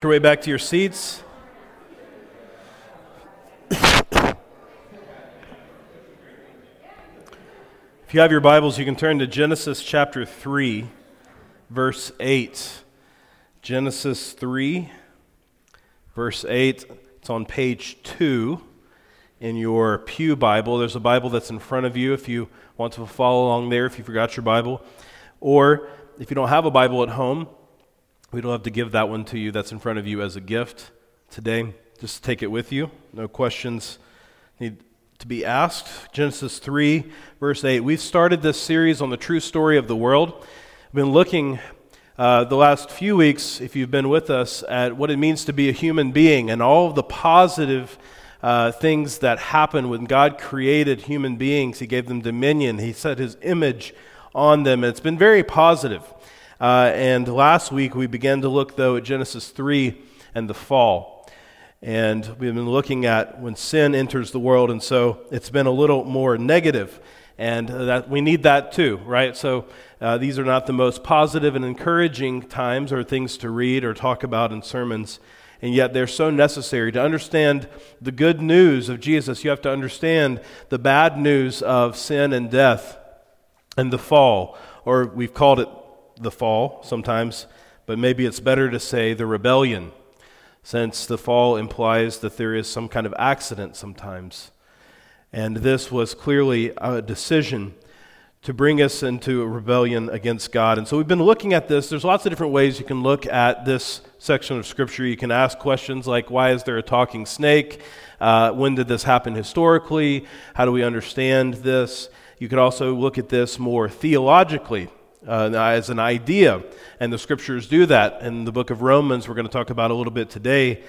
your way back to your seats. if you have your Bibles, you can turn to Genesis chapter 3, verse 8. Genesis 3, verse 8. It's on page 2 in your Pew Bible. There's a Bible that's in front of you if you want to follow along there, if you forgot your Bible. Or if you don't have a Bible at home, We'd love to give that one to you that's in front of you as a gift today. Just take it with you. No questions need to be asked. Genesis 3, verse 8. We've started this series on the true story of the world. We've been looking uh, the last few weeks, if you've been with us, at what it means to be a human being and all of the positive uh, things that happen when God created human beings. He gave them dominion, He set His image on them. It's been very positive. Uh, and last week we began to look, though, at Genesis 3 and the fall. And we've been looking at when sin enters the world, and so it's been a little more negative, and that we need that too, right? So uh, these are not the most positive and encouraging times or things to read or talk about in sermons, and yet they're so necessary to understand the good news of Jesus. You have to understand the bad news of sin and death and the fall, or we've called it the fall sometimes, but maybe it's better to say the rebellion, since the fall implies that there is some kind of accident sometimes. And this was clearly a decision to bring us into a rebellion against God. And so we've been looking at this. There's lots of different ways you can look at this section of Scripture. You can ask questions like why is there a talking snake? Uh, when did this happen historically? How do we understand this? You could also look at this more theologically uh, as an idea, and the scriptures do that. In the book of Romans, we're going to talk about a little bit today.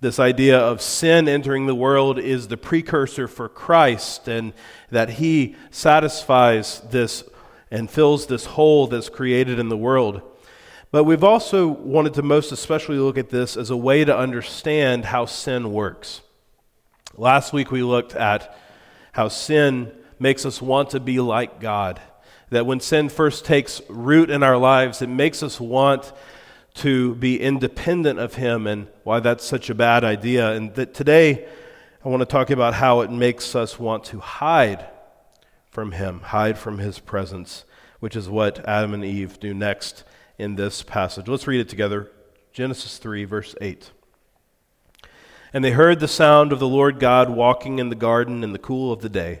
This idea of sin entering the world is the precursor for Christ, and that He satisfies this and fills this hole that's created in the world. But we've also wanted to most especially look at this as a way to understand how sin works. Last week we looked at how sin makes us want to be like God that when sin first takes root in our lives, it makes us want to be independent of Him and why that's such a bad idea. And that today, I want to talk about how it makes us want to hide from Him, hide from His presence, which is what Adam and Eve do next in this passage. Let's read it together Genesis 3, verse 8. And they heard the sound of the Lord God walking in the garden in the cool of the day.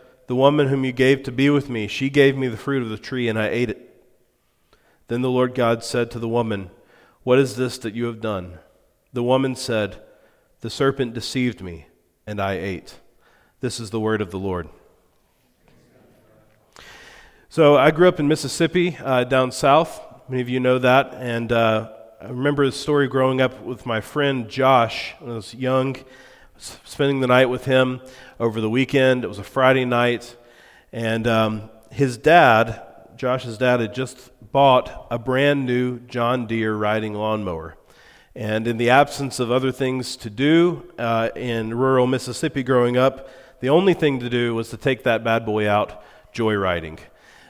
the woman whom you gave to be with me, she gave me the fruit of the tree, and I ate it. Then the Lord God said to the woman, What is this that you have done? The woman said, The serpent deceived me, and I ate. This is the word of the Lord. So I grew up in Mississippi, uh, down south. Many of you know that. And uh, I remember the story growing up with my friend Josh when I was young spending the night with him over the weekend. It was a Friday night, and um, his dad, Josh's dad, had just bought a brand new John Deere riding lawnmower. And in the absence of other things to do uh, in rural Mississippi growing up, the only thing to do was to take that bad boy out joyriding,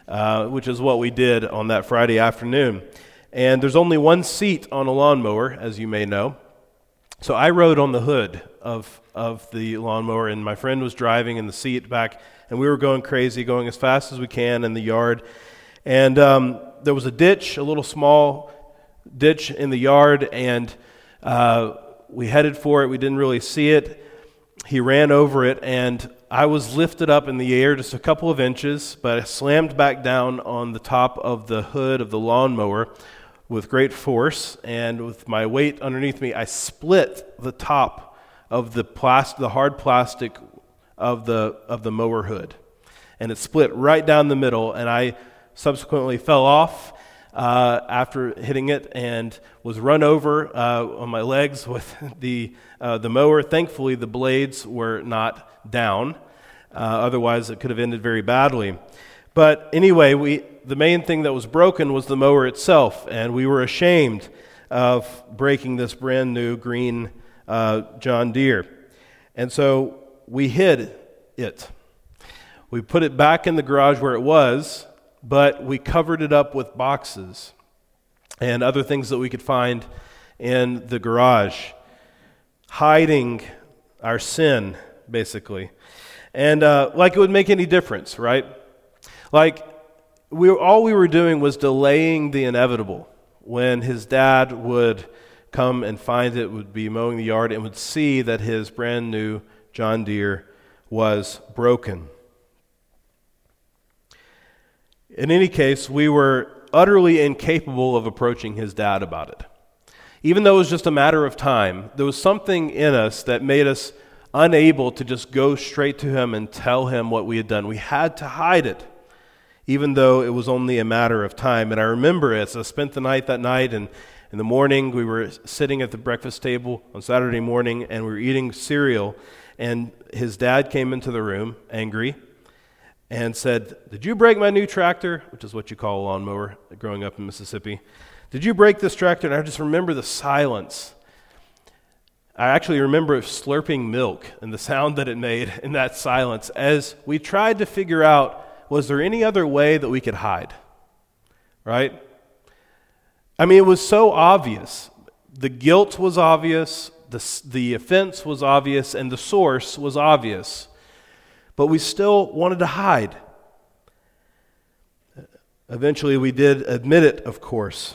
uh, which is what we did on that Friday afternoon. And there's only one seat on a lawnmower, as you may know. So I rode on the hood of, of the lawnmower, and my friend was driving in the seat back, and we were going crazy, going as fast as we can in the yard. And um, there was a ditch, a little small ditch in the yard, and uh, we headed for it. We didn't really see it. He ran over it, and I was lifted up in the air just a couple of inches, but I slammed back down on the top of the hood of the lawnmower with great force, and with my weight underneath me, I split the top of the, the hard plastic of the, of the mower hood. And it split right down the middle, and I subsequently fell off uh, after hitting it and was run over uh, on my legs with the, uh, the mower. Thankfully, the blades were not down. Uh, otherwise, it could have ended very badly. But anyway, we, the main thing that was broken was the mower itself, and we were ashamed of breaking this brand new green uh, John Deere. And so we hid it. We put it back in the garage where it was, but we covered it up with boxes and other things that we could find in the garage, hiding our sin, basically. And uh, like it would make any difference, right? Like, we, all we were doing was delaying the inevitable. When his dad would come and find it, would be mowing the yard, and would see that his brand new John Deere was broken. In any case, we were utterly incapable of approaching his dad about it. Even though it was just a matter of time, there was something in us that made us unable to just go straight to him and tell him what we had done. We had to hide it, even though it was only a matter of time. And I remember as I spent the night that night, and in the morning, we were sitting at the breakfast table on Saturday morning, and we were eating cereal, and his dad came into the room, angry and said, Did you break my new tractor? Which is what you call a lawnmower growing up in Mississippi. Did you break this tractor? And I just remember the silence. I actually remember slurping milk and the sound that it made in that silence as we tried to figure out was there any other way that we could hide? Right? I mean, it was so obvious. The guilt was obvious, the, the offense was obvious, and the source was obvious but we still wanted to hide. Eventually, we did admit it, of course,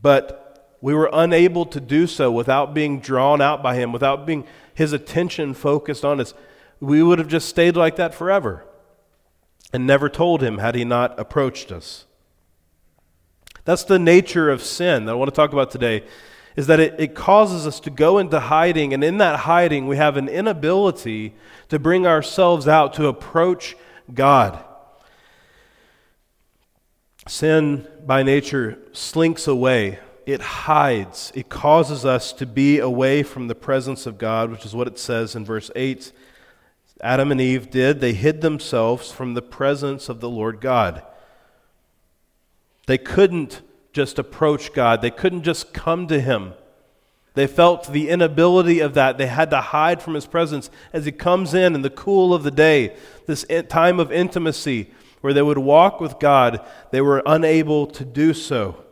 but we were unable to do so without being drawn out by him, without being his attention focused on us. We would have just stayed like that forever and never told him had he not approached us. That's the nature of sin that I want to talk about today is that it, it causes us to go into hiding, and in that hiding, we have an inability to bring ourselves out to approach God. Sin, by nature, slinks away. It hides. It causes us to be away from the presence of God, which is what it says in verse 8. Adam and Eve did. They hid themselves from the presence of the Lord God. They couldn't just approach God, they couldn't just come to Him. They felt the inability of that. They had to hide from His presence as He comes in in the cool of the day, this time of intimacy where they would walk with God. They were unable to do so.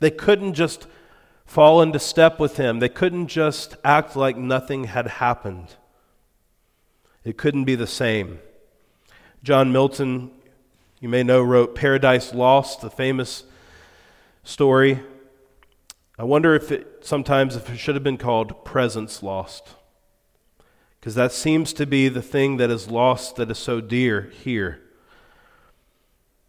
They couldn't just fall into step with Him, they couldn't just act like nothing had happened. It couldn't be the same. John Milton, you may know, wrote Paradise Lost, the famous story. I wonder if it sometimes if it should have been called presence lost. Because that seems to be the thing that is lost that is so dear here.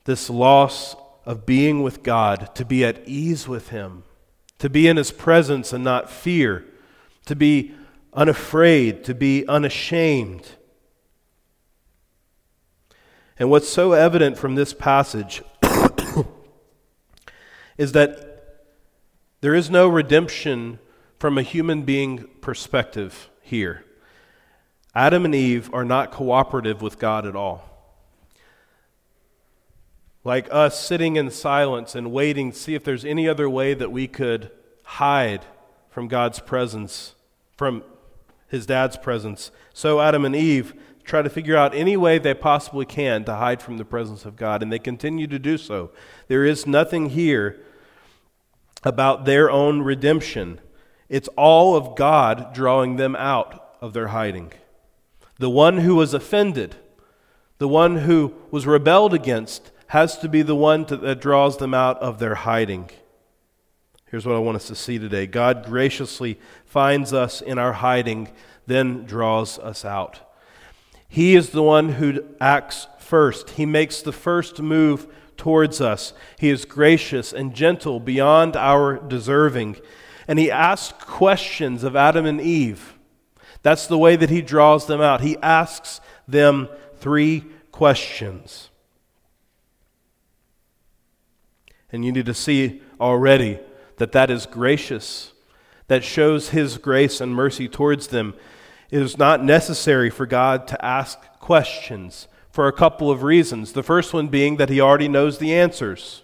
This loss of being with God, to be at ease with Him, to be in His presence and not fear, to be unafraid, to be unashamed. And what's so evident from this passage is that there is no redemption from a human being perspective here. Adam and Eve are not cooperative with God at all. Like us sitting in silence and waiting to see if there's any other way that we could hide from God's presence, from his dad's presence. So Adam and Eve try to figure out any way they possibly can to hide from the presence of God, and they continue to do so. There is nothing here about their own redemption. It's all of God drawing them out of their hiding. The one who was offended, the one who was rebelled against, has to be the one to, that draws them out of their hiding. Here's what I want us to see today God graciously finds us in our hiding, then draws us out. He is the one who acts first, He makes the first move towards us. He is gracious and gentle beyond our deserving. And he asks questions of Adam and Eve. That's the way that he draws them out. He asks them three questions. And you need to see already that that is gracious, that shows His grace and mercy towards them. It is not necessary for God to ask questions for a couple of reasons. The first one being that He already knows the answers.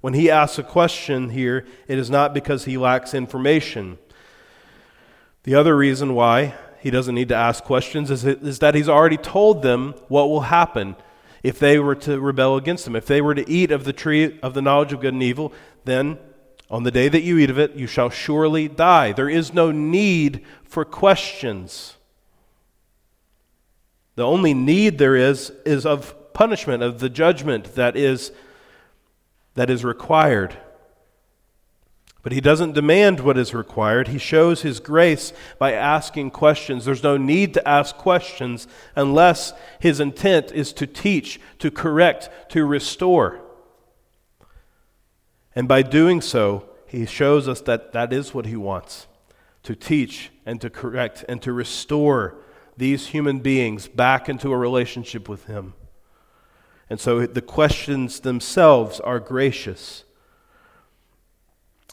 When He asks a question here, it is not because He lacks information. The other reason why He doesn't need to ask questions is, is that He's already told them what will happen if they were to rebel against Him. If they were to eat of the tree of the knowledge of good and evil, then on the day that you eat of it, you shall surely die. There is no need for questions. The only need there is is of punishment, of the judgment that is, that is required. But he doesn't demand what is required. He shows his grace by asking questions. There's no need to ask questions unless his intent is to teach, to correct, to restore. And by doing so, he shows us that that is what he wants to teach and to correct and to restore these human beings back into a relationship with him. And so the questions themselves are gracious.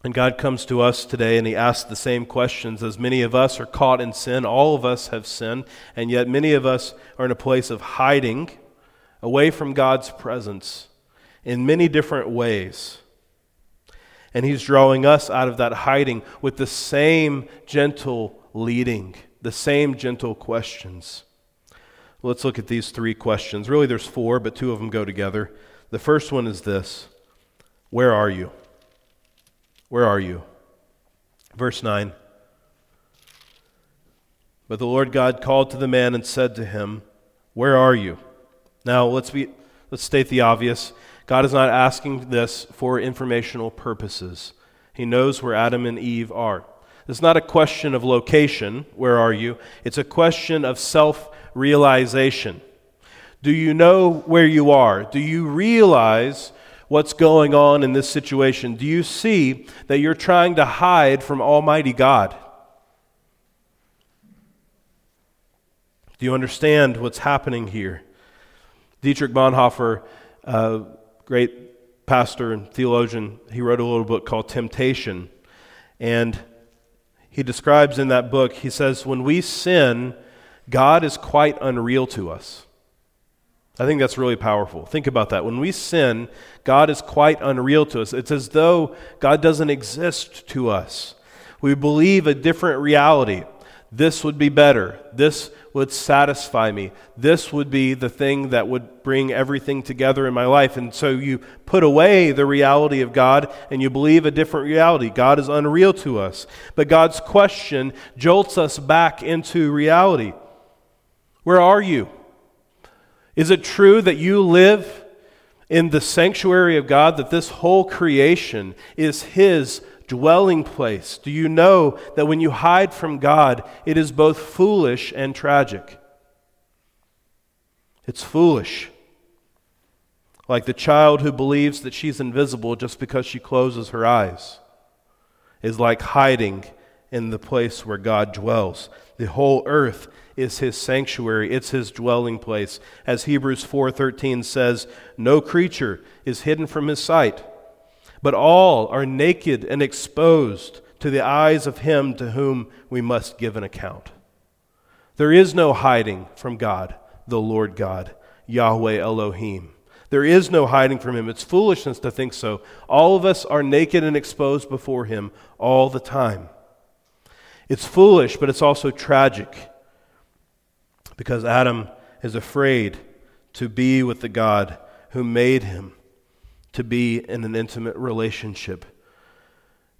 And God comes to us today and He asks the same questions as many of us are caught in sin. All of us have sinned, and yet many of us are in a place of hiding away from God's presence in many different ways. And he's drawing us out of that hiding with the same gentle leading, the same gentle questions. Let's look at these three questions. Really, there's four, but two of them go together. The first one is this Where are you? Where are you? Verse 9. But the Lord God called to the man and said to him, Where are you? Now, let's, be, let's state the obvious. God is not asking this for informational purposes. He knows where Adam and Eve are. It's not a question of location, where are you? It's a question of self realization. Do you know where you are? Do you realize what's going on in this situation? Do you see that you're trying to hide from Almighty God? Do you understand what's happening here? Dietrich Bonhoeffer uh, great pastor and theologian, he wrote a little book called Temptation. And he describes in that book, he says, when we sin, God is quite unreal to us. I think that's really powerful. Think about that. When we sin, God is quite unreal to us. It's as though God doesn't exist to us. We believe a different reality. This would be better. This would satisfy me. This would be the thing that would bring everything together in my life. And so you put away the reality of God and you believe a different reality. God is unreal to us. But God's question jolts us back into reality. Where are you? Is it true that you live in the sanctuary of God, that this whole creation is His dwelling place? Do you know that when you hide from God, it is both foolish and tragic? It's foolish. Like the child who believes that she's invisible just because she closes her eyes is like hiding in the place where God dwells. The whole earth is his sanctuary, it's his dwelling place. As Hebrews 4:13 says, no creature is hidden from his sight but all are naked and exposed to the eyes of him to whom we must give an account. There is no hiding from God, the Lord God, Yahweh Elohim. There is no hiding from him. It's foolishness to think so. All of us are naked and exposed before him all the time. It's foolish, but it's also tragic because Adam is afraid to be with the God who made him to be in an intimate relationship.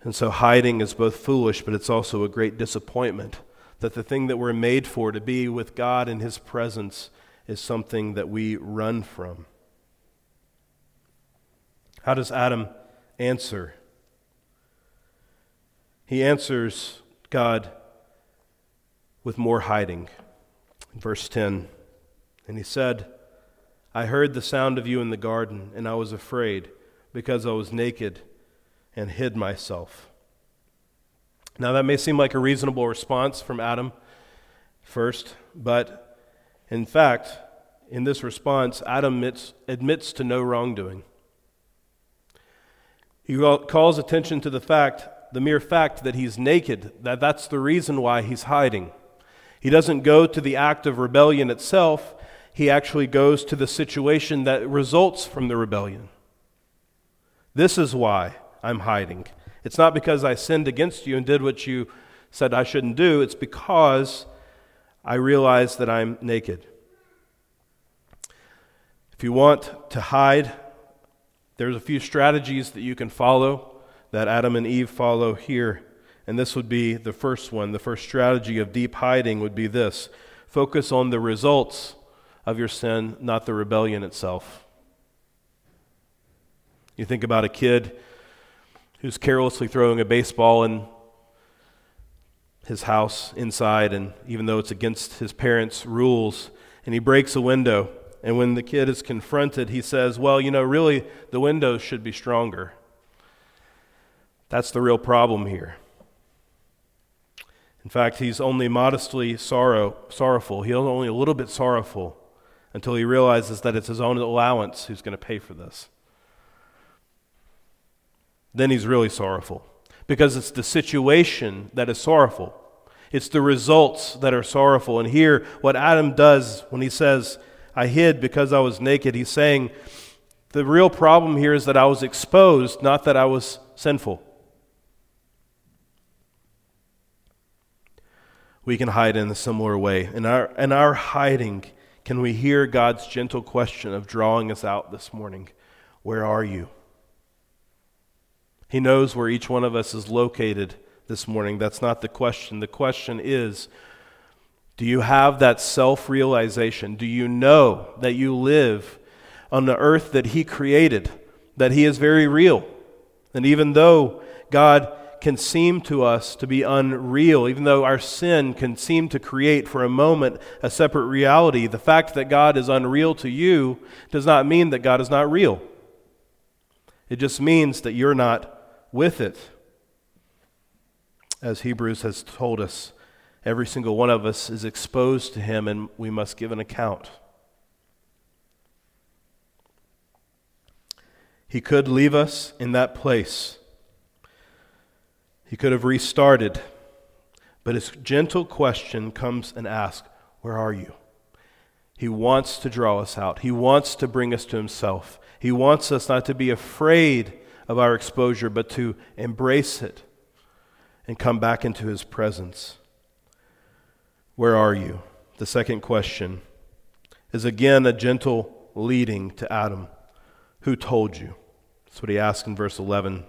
And so hiding is both foolish, but it's also a great disappointment that the thing that we're made for, to be with God in His presence, is something that we run from. How does Adam answer? He answers God with more hiding. verse 10, and he said, I heard the sound of you in the garden, and I was afraid because I was naked and hid myself. Now, that may seem like a reasonable response from Adam first, but in fact, in this response, Adam admits, admits to no wrongdoing. He calls attention to the fact, the mere fact that he's naked, that that's the reason why he's hiding. He doesn't go to the act of rebellion itself, he actually goes to the situation that results from the rebellion. This is why I'm hiding. It's not because I sinned against you and did what you said I shouldn't do, it's because I realize that I'm naked. If you want to hide, there's a few strategies that you can follow that Adam and Eve follow here. And this would be the first one. The first strategy of deep hiding would be this focus on the results of your sin, not the rebellion itself. You think about a kid who's carelessly throwing a baseball in his house inside, and even though it's against his parents' rules, and he breaks a window. And when the kid is confronted, he says, Well, you know, really, the windows should be stronger. That's the real problem here. In fact, he's only modestly sorrow, sorrowful. He's only a little bit sorrowful until he realizes that it's his own allowance who's going to pay for this. Then he's really sorrowful because it's the situation that is sorrowful. It's the results that are sorrowful. And here, what Adam does when he says, I hid because I was naked, he's saying, the real problem here is that I was exposed, not that I was sinful. we can hide in a similar way. In our, in our hiding, can we hear God's gentle question of drawing us out this morning? Where are you? He knows where each one of us is located this morning. That's not the question. The question is do you have that self realization? Do you know that you live on the earth that He created, that He is very real? And even though God can seem to us to be unreal, even though our sin can seem to create for a moment a separate reality, the fact that God is unreal to you does not mean that God is not real. It just means that you're not with it. As Hebrews has told us, every single one of us is exposed to Him and we must give an account. He could leave us in that place he could have restarted, but his gentle question comes and asks, Where are you? He wants to draw us out. He wants to bring us to himself. He wants us not to be afraid of our exposure, but to embrace it and come back into his presence. Where are you? The second question is again a gentle leading to Adam. Who told you? That's what he asks in verse 11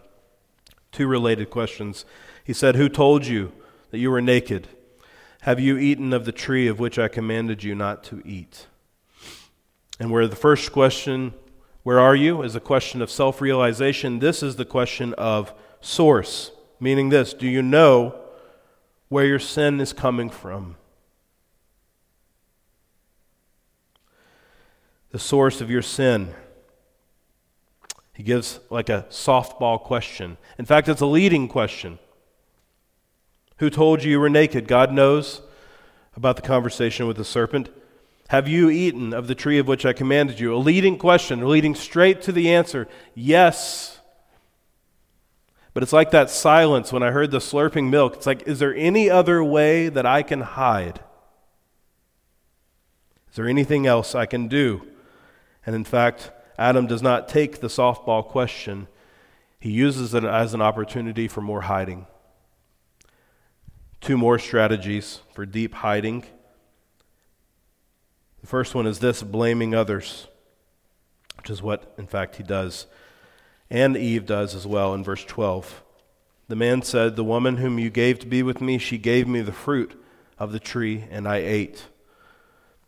Two related questions. He said, Who told you that you were naked? Have you eaten of the tree of which I commanded you not to eat? And where the first question, Where are you? is a question of self realization, this is the question of source, meaning this Do you know where your sin is coming from? The source of your sin. He gives like a softball question. In fact, it's a leading question. Who told you you were naked? God knows about the conversation with the serpent. Have you eaten of the tree of which I commanded you? A leading question, leading straight to the answer yes. But it's like that silence when I heard the slurping milk. It's like, is there any other way that I can hide? Is there anything else I can do? And in fact, Adam does not take the softball question, he uses it as an opportunity for more hiding. Two more strategies for deep hiding. The first one is this blaming others, which is what, in fact, he does. And Eve does as well in verse 12. The man said, The woman whom you gave to be with me, she gave me the fruit of the tree, and I ate.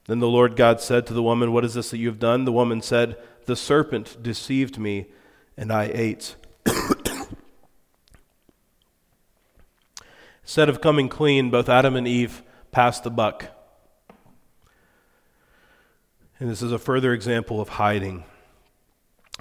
Then the Lord God said to the woman, What is this that you have done? The woman said, the serpent deceived me, and I ate. Instead of coming clean, both Adam and Eve passed the buck. And this is a further example of hiding.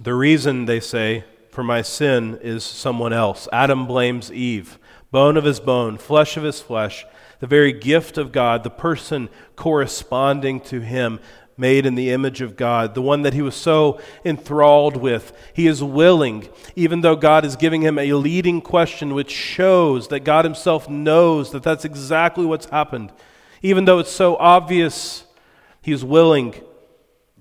The reason, they say, for my sin is someone else. Adam blames Eve, bone of his bone, flesh of his flesh, the very gift of God, the person corresponding to him, made in the image of God, the one that he was so enthralled with. He is willing, even though God is giving him a leading question which shows that God himself knows that that's exactly what's happened. Even though it's so obvious, he's willing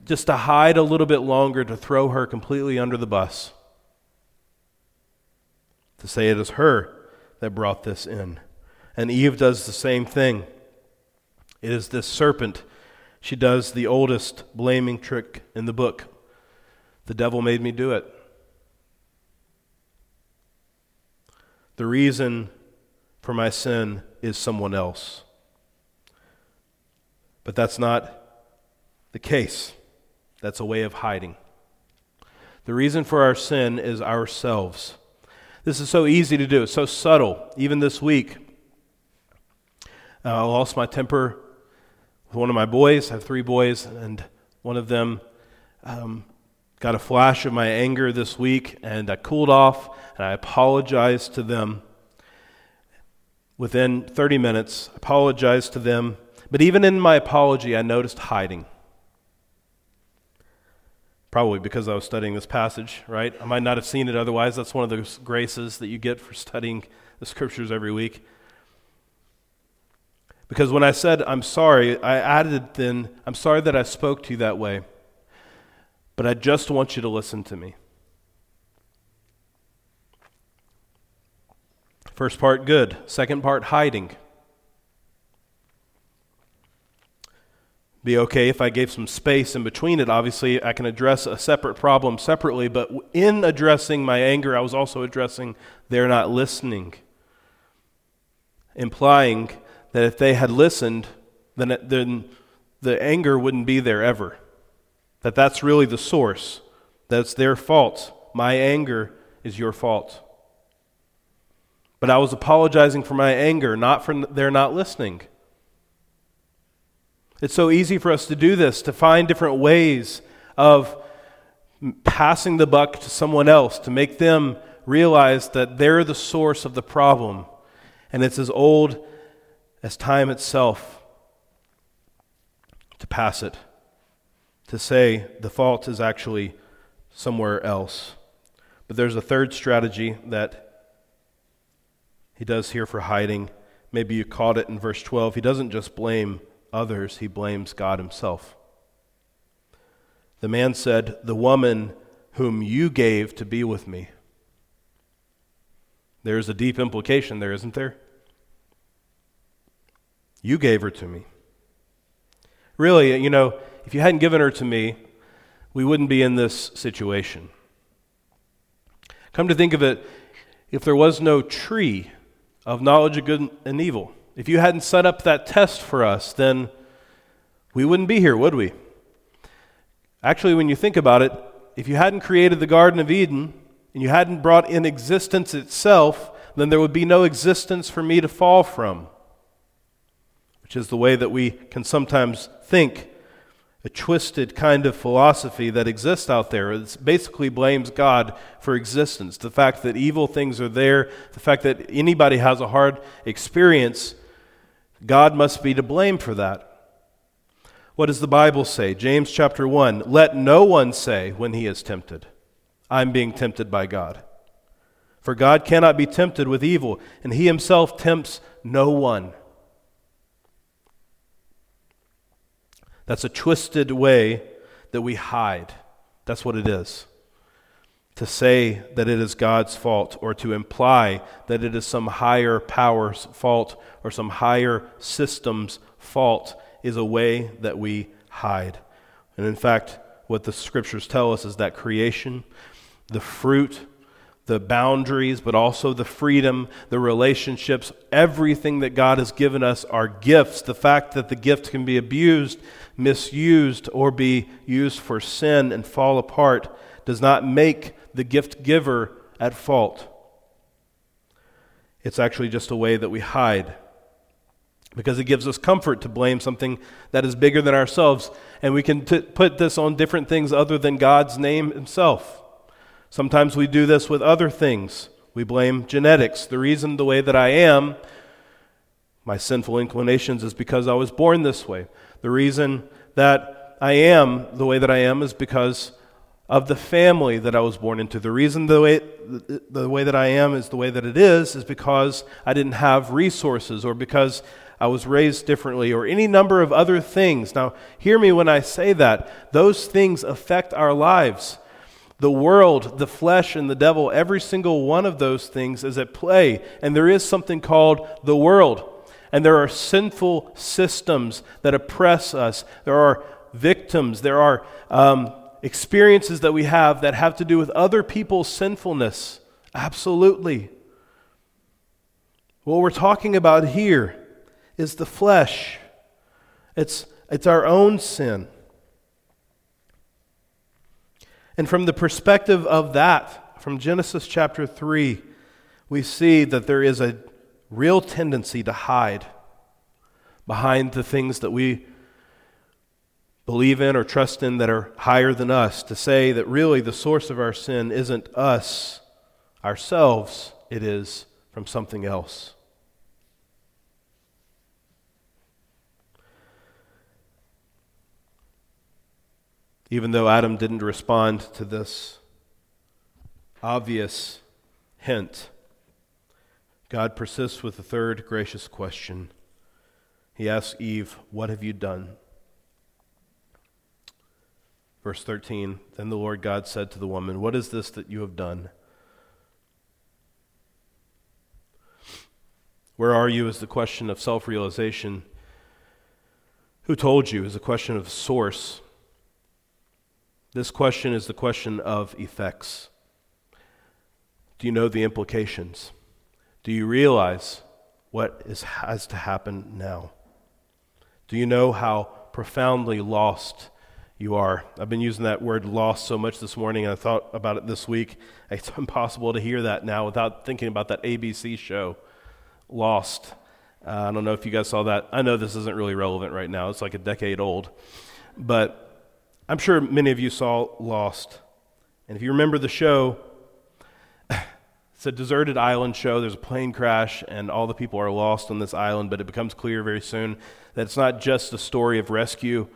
just to hide a little bit longer to throw her completely under the bus. To say it is her that brought this in. And Eve does the same thing. It is this serpent. She does the oldest blaming trick in the book. The devil made me do it. The reason for my sin is someone else. But that's not the case. That's a way of hiding. The reason for our sin is ourselves. This is so easy to do, it's so subtle. Even this week, uh, I lost my temper one of my boys. I have three boys, and one of them um, got a flash of my anger this week, and I cooled off, and I apologized to them. Within 30 minutes, I apologized to them. But even in my apology, I noticed hiding. Probably because I was studying this passage, right? I might not have seen it otherwise. That's one of those graces that you get for studying the scriptures every week. Because when I said, I'm sorry, I added then, I'm sorry that I spoke to you that way, but I just want you to listen to me. First part, good. Second part, hiding. Be okay if I gave some space in between it. Obviously, I can address a separate problem separately, but in addressing my anger, I was also addressing they're not listening, implying that if they had listened, then, then the anger wouldn't be there ever. That that's really the source. That's their fault. My anger is your fault. But I was apologizing for my anger, not for their not listening. It's so easy for us to do this, to find different ways of passing the buck to someone else, to make them realize that they're the source of the problem. And it's as old as time itself to pass it, to say the fault is actually somewhere else. But there's a third strategy that he does here for hiding. Maybe you caught it in verse 12. He doesn't just blame others, he blames God himself. The man said, The woman whom you gave to be with me. There's a deep implication there, isn't there? You gave her to me. Really, you know, if you hadn't given her to me, we wouldn't be in this situation. Come to think of it, if there was no tree of knowledge of good and evil, if you hadn't set up that test for us, then we wouldn't be here, would we? Actually, when you think about it, if you hadn't created the Garden of Eden and you hadn't brought in existence itself, then there would be no existence for me to fall from which is the way that we can sometimes think, a twisted kind of philosophy that exists out there. It basically blames God for existence. The fact that evil things are there, the fact that anybody has a hard experience, God must be to blame for that. What does the Bible say? James chapter 1 Let no one say when he is tempted, I'm being tempted by God. For God cannot be tempted with evil, and he himself tempts no one. That's a twisted way that we hide. That's what it is. To say that it is God's fault or to imply that it is some higher power's fault or some higher system's fault is a way that we hide. And in fact, what the scriptures tell us is that creation, the fruit, the boundaries, but also the freedom, the relationships, everything that God has given us are gifts. The fact that the gift can be abused misused or be used for sin and fall apart does not make the gift giver at fault. It's actually just a way that we hide because it gives us comfort to blame something that is bigger than ourselves. And we can t- put this on different things other than God's name Himself. Sometimes we do this with other things. We blame genetics. The reason the way that I am, my sinful inclinations, is because I was born this way. The reason that I am the way that I am is because of the family that I was born into. The reason the way, the way that I am is the way that it is is because I didn't have resources or because I was raised differently or any number of other things. Now, hear me when I say that. Those things affect our lives. The world, the flesh, and the devil, every single one of those things is at play. And there is something called the world. And there are sinful systems that oppress us. There are victims. There are um, experiences that we have that have to do with other people's sinfulness. Absolutely. What we're talking about here is the flesh, it's, it's our own sin. And from the perspective of that, from Genesis chapter 3, we see that there is a real tendency to hide behind the things that we believe in or trust in that are higher than us, to say that really the source of our sin isn't us, ourselves, it is from something else. Even though Adam didn't respond to this obvious hint, God persists with the third gracious question. He asks Eve, What have you done? Verse 13 Then the Lord God said to the woman, What is this that you have done? Where are you is the question of self realization. Who told you is a question of source. This question is the question of effects. Do you know the implications? Do you realize what is, has to happen now? Do you know how profoundly lost you are. I've been using that word lost so much this morning, and I thought about it this week. It's impossible to hear that now without thinking about that ABC show, Lost. Uh, I don't know if you guys saw that. I know this isn't really relevant right now, it's like a decade old. But I'm sure many of you saw Lost. And if you remember the show, it's a deserted island show. There's a plane crash, and all the people are lost on this island, but it becomes clear very soon that it's not just a story of rescue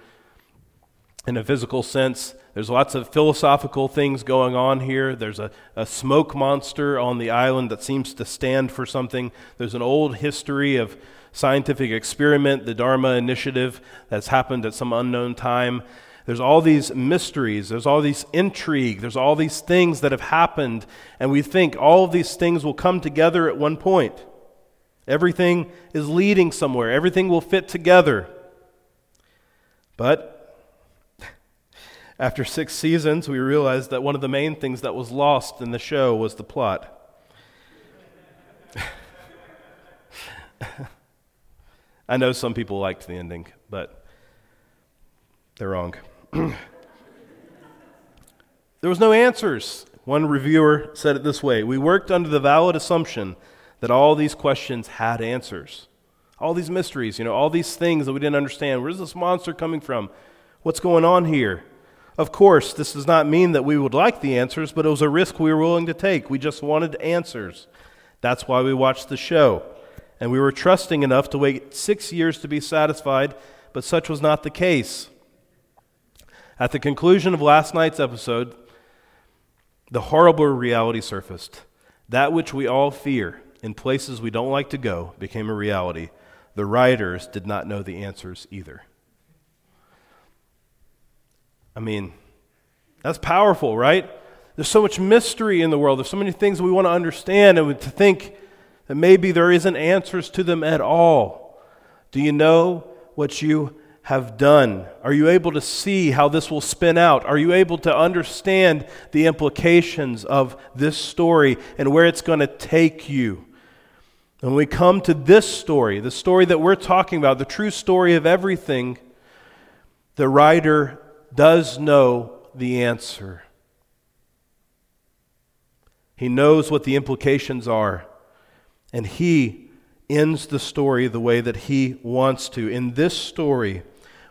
in a physical sense. There's lots of philosophical things going on here. There's a, a smoke monster on the island that seems to stand for something. There's an old history of scientific experiment, the Dharma Initiative, that's happened at some unknown time. There's all these mysteries, there's all these intrigue, there's all these things that have happened, and we think all of these things will come together at one point. Everything is leading somewhere, everything will fit together. But after six seasons, we realized that one of the main things that was lost in the show was the plot. I know some people liked the ending, but they're wrong. there was no answers. One reviewer said it this way We worked under the valid assumption that all these questions had answers. All these mysteries, you know, all these things that we didn't understand. Where's this monster coming from? What's going on here? Of course, this does not mean that we would like the answers, but it was a risk we were willing to take. We just wanted answers. That's why we watched the show. And we were trusting enough to wait six years to be satisfied, but such was not the case. At the conclusion of last night's episode, the horrible reality surfaced. That which we all fear in places we don't like to go became a reality. The writers did not know the answers either. I mean, that's powerful, right? There's so much mystery in the world. There's so many things we want to understand and to think that maybe there isn't answers to them at all. Do you know what you have done? Are you able to see how this will spin out? Are you able to understand the implications of this story and where it's going to take you? When we come to this story, the story that we're talking about, the true story of everything, the writer does know the answer. He knows what the implications are, and he ends the story the way that he wants to. In this story,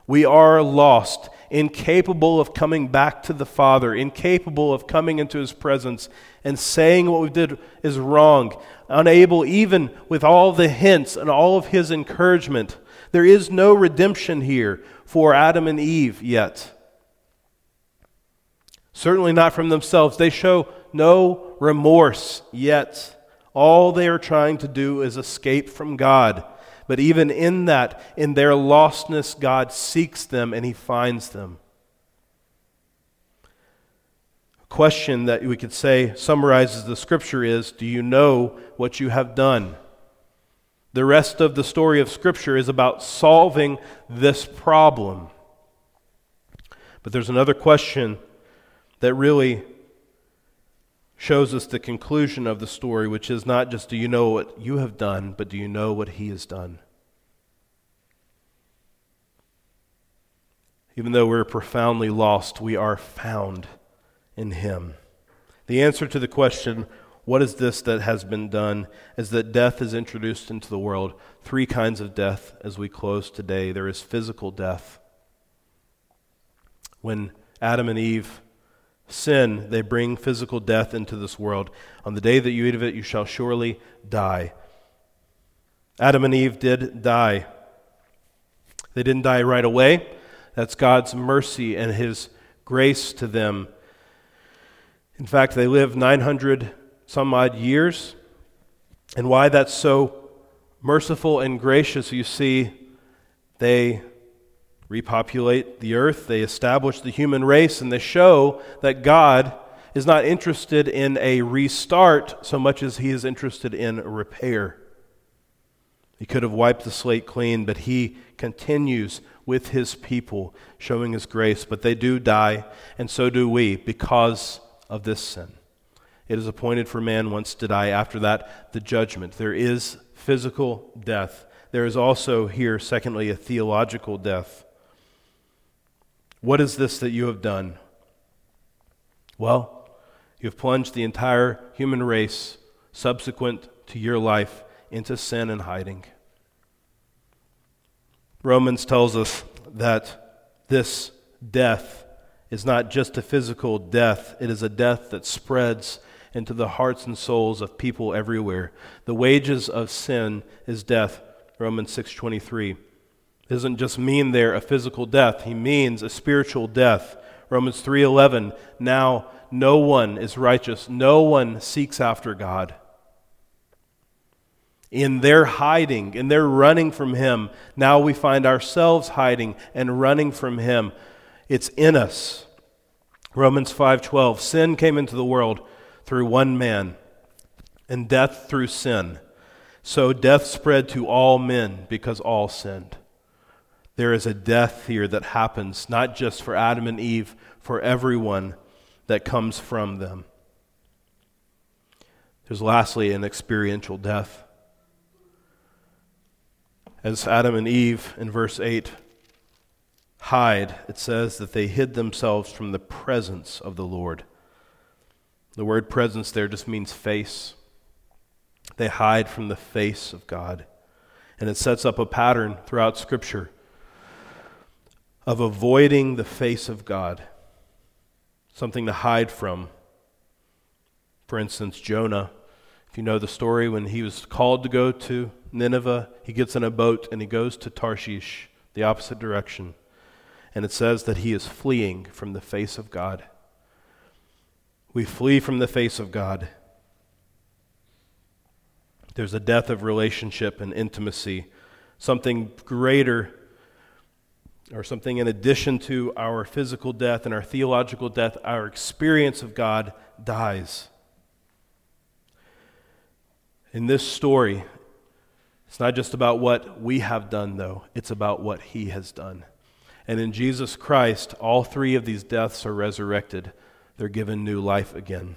we are lost, incapable of coming back to the Father, incapable of coming into his presence and saying what we did is wrong, unable, even with all the hints and all of his encouragement, There is no redemption here for Adam and Eve yet. Certainly not from themselves. They show no remorse yet. All they are trying to do is escape from God. But even in that, in their lostness, God seeks them and he finds them. A question that we could say summarizes the scripture is Do you know what you have done? The rest of the story of scripture is about solving this problem. But there's another question that really shows us the conclusion of the story, which is not just do you know what you have done, but do you know what he has done? Even though we're profoundly lost, we are found in him. The answer to the question, what is this that has been done, is that death is introduced into the world. Three kinds of death as we close today. There is physical death. When Adam and Eve sin, they bring physical death into this world. On the day that you eat of it, you shall surely die. Adam and Eve did die. They didn't die right away. That's God's mercy and His grace to them. In fact, they lived 900 some odd years. And why that's so merciful and gracious, you see, they repopulate the earth, they establish the human race, and they show that God is not interested in a restart so much as he is interested in repair. He could have wiped the slate clean, but he continues with his people, showing his grace. But they do die, and so do we, because of this sin. It is appointed for man once to die. After that, the judgment. There is physical death. There is also here, secondly, a theological death. What is this that you have done? Well, you have plunged the entire human race subsequent to your life into sin and hiding. Romans tells us that this death is not just a physical death, it is a death that spreads into the hearts and souls of people everywhere. The wages of sin is death, Romans 6:23 doesn't just mean there a physical death, he means a spiritual death. Romans 3:11 Now no one is righteous, no one seeks after God. In their hiding, in their running from him, now we find ourselves hiding and running from him. It's in us. Romans 5:12 Sin came into the world through one man, and death through sin. So death spread to all men because all sinned there is a death here that happens, not just for Adam and Eve, for everyone that comes from them. There's lastly an experiential death. As Adam and Eve in verse 8 hide, it says that they hid themselves from the presence of the Lord. The word presence there just means face. They hide from the face of God. And it sets up a pattern throughout Scripture of avoiding the face of God, something to hide from. For instance, Jonah, if you know the story, when he was called to go to Nineveh, he gets in a boat and he goes to Tarshish, the opposite direction. And it says that he is fleeing from the face of God. We flee from the face of God. There's a death of relationship and intimacy, something greater or something in addition to our physical death and our theological death, our experience of God dies. In this story, it's not just about what we have done, though, it's about what He has done. And in Jesus Christ, all three of these deaths are resurrected, they're given new life again.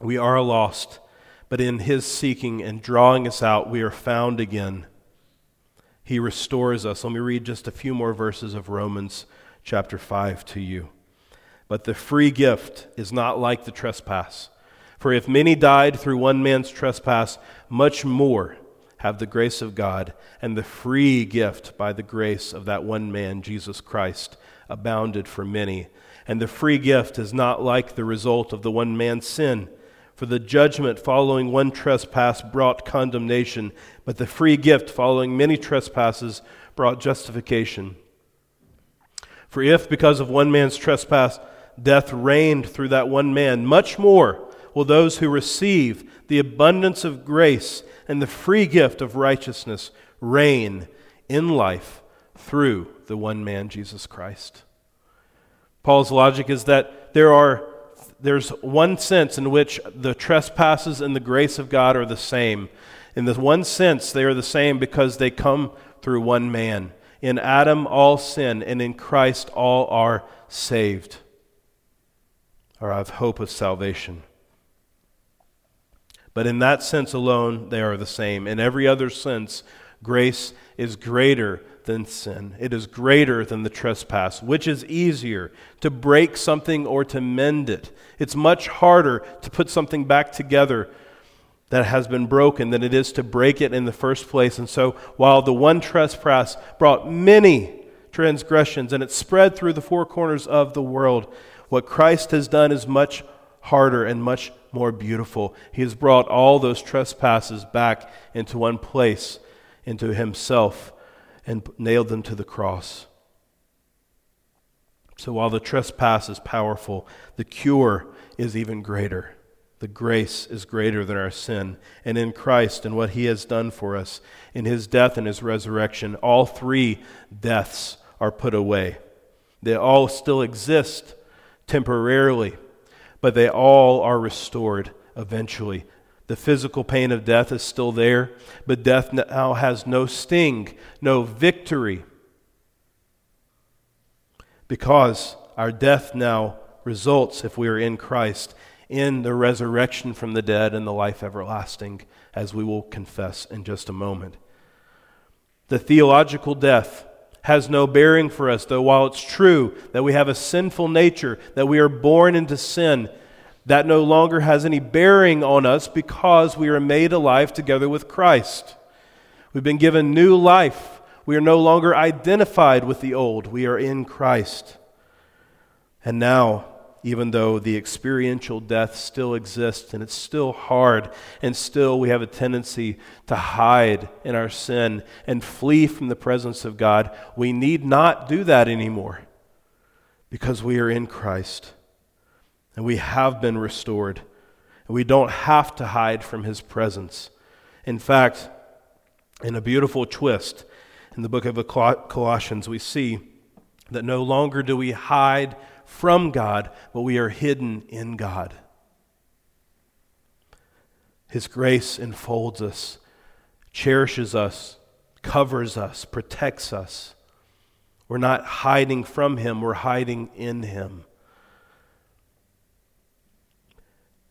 We are lost, but in His seeking and drawing us out, we are found again he restores us. Let me read just a few more verses of Romans chapter 5 to you. But the free gift is not like the trespass. For if many died through one man's trespass, much more have the grace of God and the free gift by the grace of that one man, Jesus Christ, abounded for many. And the free gift is not like the result of the one man's sin. For the judgment following one trespass brought condemnation, but the free gift following many trespasses brought justification. For if, because of one man's trespass, death reigned through that one man, much more will those who receive the abundance of grace and the free gift of righteousness reign in life through the one man, Jesus Christ. Paul's logic is that there are there's one sense in which the trespasses and the grace of God are the same. In the one sense, they are the same because they come through one man. In Adam, all sin, and in Christ, all are saved or have hope of salvation. But in that sense alone, they are the same. In every other sense, grace is greater than sin. It is greater than the trespass. Which is easier, to break something or to mend it? It's much harder to put something back together that has been broken than it is to break it in the first place. And so, while the one trespass brought many transgressions and it spread through the four corners of the world, what Christ has done is much harder and much more beautiful. He has brought all those trespasses back into one place, into Himself and nailed them to the cross. So while the trespass is powerful, the cure is even greater. The grace is greater than our sin. And in Christ and what he has done for us, in his death and his resurrection, all three deaths are put away. They all still exist temporarily, but they all are restored eventually. The physical pain of death is still there, but death now has no sting, no victory. Because our death now results, if we are in Christ, in the resurrection from the dead and the life everlasting, as we will confess in just a moment. The theological death has no bearing for us, though, while it's true that we have a sinful nature, that we are born into sin, that no longer has any bearing on us because we are made alive together with Christ. We've been given new life. We are no longer identified with the old. We are in Christ. And now, even though the experiential death still exists and it's still hard, and still we have a tendency to hide in our sin and flee from the presence of God, we need not do that anymore because we are in Christ and we have been restored. And we don't have to hide from his presence. In fact, in a beautiful twist in the book of Colossians, we see that no longer do we hide from God, but we are hidden in God. His grace enfolds us, cherishes us, covers us, protects us. We're not hiding from Him, we're hiding in Him.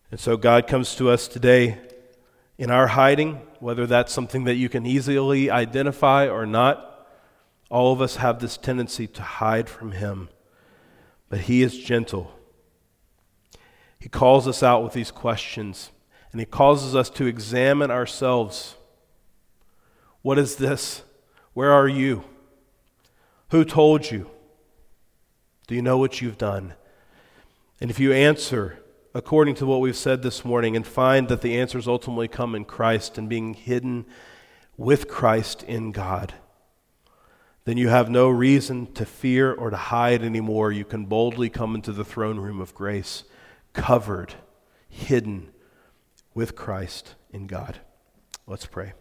And so God comes to us today in our hiding, whether that's something that you can easily identify or not. All of us have this tendency to hide from Him. But He is gentle. He calls us out with these questions, and He causes us to examine ourselves. What is this? Where are you? Who told you? Do you know what you've done? And if you answer, according to what we've said this morning and find that the answers ultimately come in Christ and being hidden with Christ in God, then you have no reason to fear or to hide anymore. You can boldly come into the throne room of grace, covered, hidden with Christ in God. Let's pray.